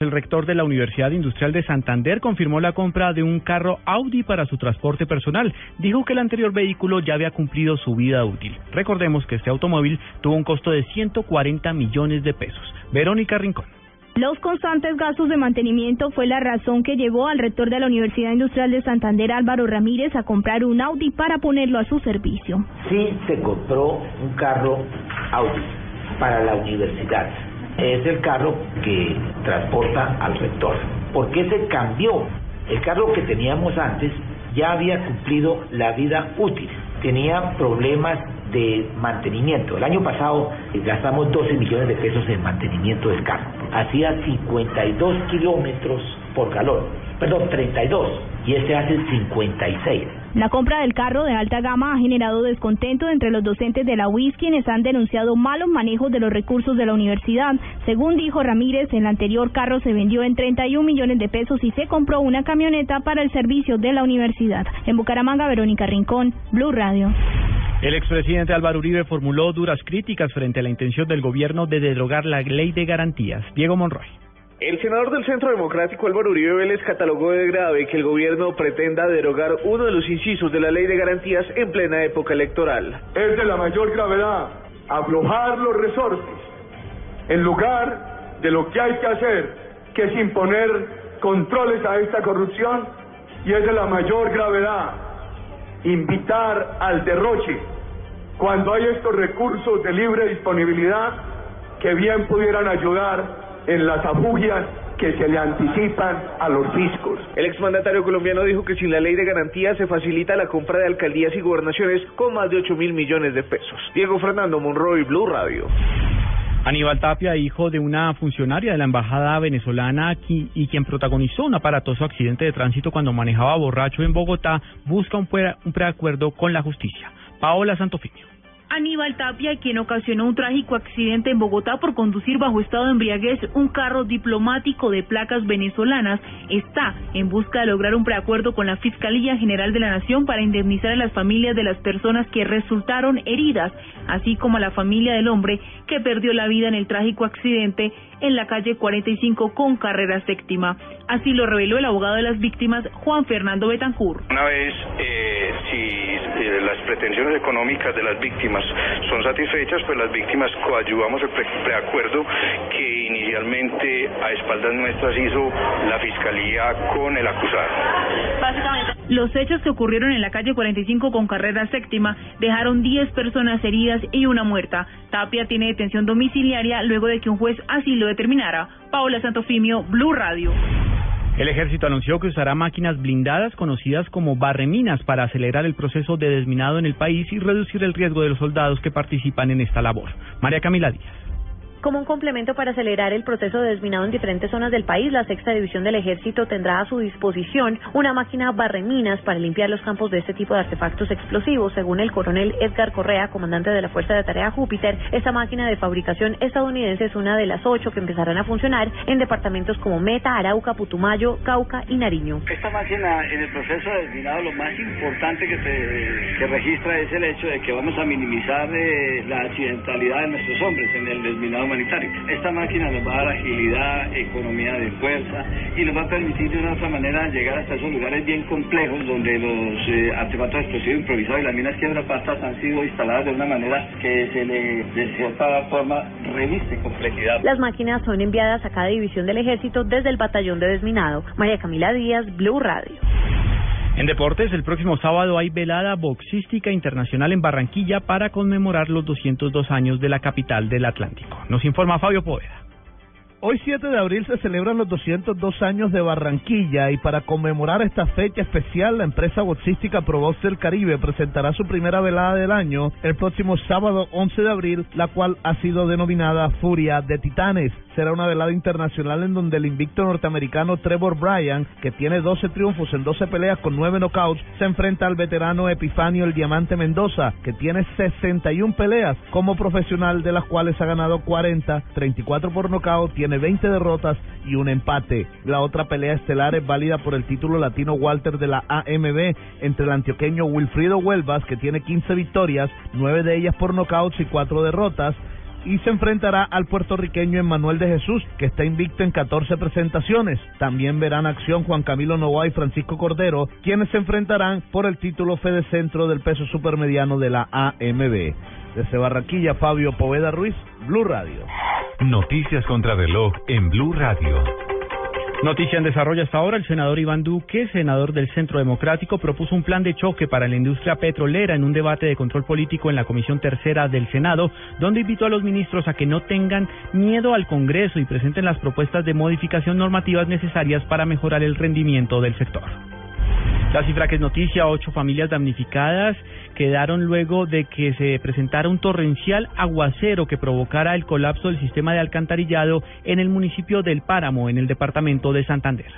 El rector de la Universidad Industrial de Santander confirmó la compra de un carro Audi para su transporte personal. Dijo que el anterior vehículo ya había cumplido su vida útil. Recordemos que este automóvil tuvo un costo de 140 millones de pesos. Verónica Rincón. Los constantes gastos de mantenimiento fue la razón que llevó al rector de la Universidad Industrial de Santander, Álvaro Ramírez, a comprar un Audi para ponerlo a su servicio. Sí, se compró un carro Audi para la universidad. Es el carro que transporta al rector. ¿Por qué se cambió? El carro que teníamos antes ya había cumplido la vida útil. Tenía problemas de mantenimiento. El año pasado gastamos 12 millones de pesos en mantenimiento del carro. Hacía 52 kilómetros por galón. Perdón, 32. Y este hace 56. La compra del carro de alta gama ha generado descontento entre los docentes de la UIS quienes han denunciado malos manejos de los recursos de la universidad. Según dijo Ramírez, el anterior carro se vendió en 31 millones de pesos y se compró una camioneta para el servicio de la universidad. En Bucaramanga, Verónica Rincón, Blue Radio. El expresidente Álvaro Uribe formuló duras críticas frente a la intención del gobierno de derogar la ley de garantías. Diego Monroy. El senador del Centro Democrático Álvaro Uribe Vélez catalogó de grave que el gobierno pretenda derogar uno de los incisos de la ley de garantías en plena época electoral. Es de la mayor gravedad aflojar los resortes en lugar de lo que hay que hacer, que es imponer controles a esta corrupción, y es de la mayor gravedad invitar al derroche cuando hay estos recursos de libre disponibilidad que bien pudieran ayudar en las afugias que se le anticipan a los fiscos. El exmandatario colombiano dijo que sin la ley de garantías se facilita la compra de alcaldías y gobernaciones con más de 8 mil millones de pesos. Diego Fernando Monroy, Blue Radio. Aníbal Tapia, hijo de una funcionaria de la embajada venezolana y quien protagonizó un aparatoso accidente de tránsito cuando manejaba borracho en Bogotá, busca un, un preacuerdo con la justicia. Paola Santofimio. Aníbal Tapia, quien ocasionó un trágico accidente en Bogotá por conducir bajo estado de embriaguez un carro diplomático de placas venezolanas, está en busca de lograr un preacuerdo con la Fiscalía General de la Nación para indemnizar a las familias de las personas que resultaron heridas, así como a la familia del hombre que perdió la vida en el trágico accidente en la calle 45 con carrera séptima. Así lo reveló el abogado de las víctimas, Juan Fernando Betancur. Una vez, eh, si eh, las pretensiones económicas de las víctimas son satisfechas, pues las víctimas coayudamos el preacuerdo que inicialmente a espaldas nuestras hizo la Fiscalía con el acusado. Los hechos que ocurrieron en la calle 45 con carrera séptima dejaron 10 personas heridas y una muerta. Tapia tiene detención domiciliaria luego de que un juez así lo determinara. Paola Santofimio, Blue Radio. El ejército anunció que usará máquinas blindadas conocidas como barreminas para acelerar el proceso de desminado en el país y reducir el riesgo de los soldados que participan en esta labor. María Camila Díaz. Como un complemento para acelerar el proceso de desminado en diferentes zonas del país, la sexta división del ejército tendrá a su disposición una máquina barreminas para limpiar los campos de este tipo de artefactos explosivos. Según el coronel Edgar Correa, comandante de la Fuerza de Tarea Júpiter, esta máquina de fabricación estadounidense es una de las ocho que empezarán a funcionar en departamentos como Meta, Arauca, Putumayo, Cauca y Nariño. Esta máquina en el proceso de desminado lo más importante que, se, registra es el hecho de que vamos a minimizar eh, la accidentalidad de nuestros hombres en el desminado humanitario. Esta máquina nos va a dar agilidad, economía de fuerza y nos va a permitir de una otra manera llegar hasta esos lugares bien complejos donde los eh, artefactos explosivos improvisados y las minas quiebra-pastas han sido instaladas de una manera que se le, de cierta forma, reviste complejidad. Las máquinas son enviadas a cada división del ejército desde el batallón de desminado. María Camila Díaz, Blue Radio. En deportes, el próximo sábado hay velada boxística internacional en Barranquilla para conmemorar los 202 años de la capital del Atlántico. Nos informa Fabio Poveda. Hoy 7 de abril se celebran los 202 años de Barranquilla y para conmemorar esta fecha especial la empresa boxística Probox del Caribe presentará su primera velada del año el próximo sábado 11 de abril, la cual ha sido denominada Furia de Titanes. será una velada internacional en donde el invicto norteamericano Trevor Bryan, que tiene 12 triunfos en 12 peleas con 9 knockouts, se enfrenta al veterano Epifanio el Diamante Mendoza, que tiene 61 peleas como profesional, de las cuales ha ganado 40, 34 por nocaut, tiene 20 derrotas y un empate. La otra pelea estelar es válida por el título latino Walter de la AMB entre el antioqueño Wilfrido Huelvas, que tiene 15 victorias, 9 de ellas por nocauts y 4 derrotas, y se enfrentará al puertorriqueño Emmanuel de Jesús, que está invicto en 14 presentaciones. También verán acción Juan Camilo Novoa y Francisco Cordero, quienes se enfrentarán por el título Fede Centro del peso supermediano de la AMB. Desde Barranquilla, Fabio Poveda Ruiz, Blue Radio. Noticias contra reloj en Blue Radio. Noticia en desarrollo hasta ahora, el senador Iván Duque, senador del Centro Democrático, propuso un plan de choque para la industria petrolera en un debate de control político en la Comisión Tercera del Senado, donde invitó a los ministros a que no tengan miedo al Congreso y presenten las propuestas de modificación normativas necesarias para mejorar el rendimiento del sector. La cifra que es noticia, ocho familias damnificadas quedaron luego de que se presentara un torrencial aguacero que provocara el colapso del sistema de alcantarillado en el municipio del Páramo, en el departamento de Santander.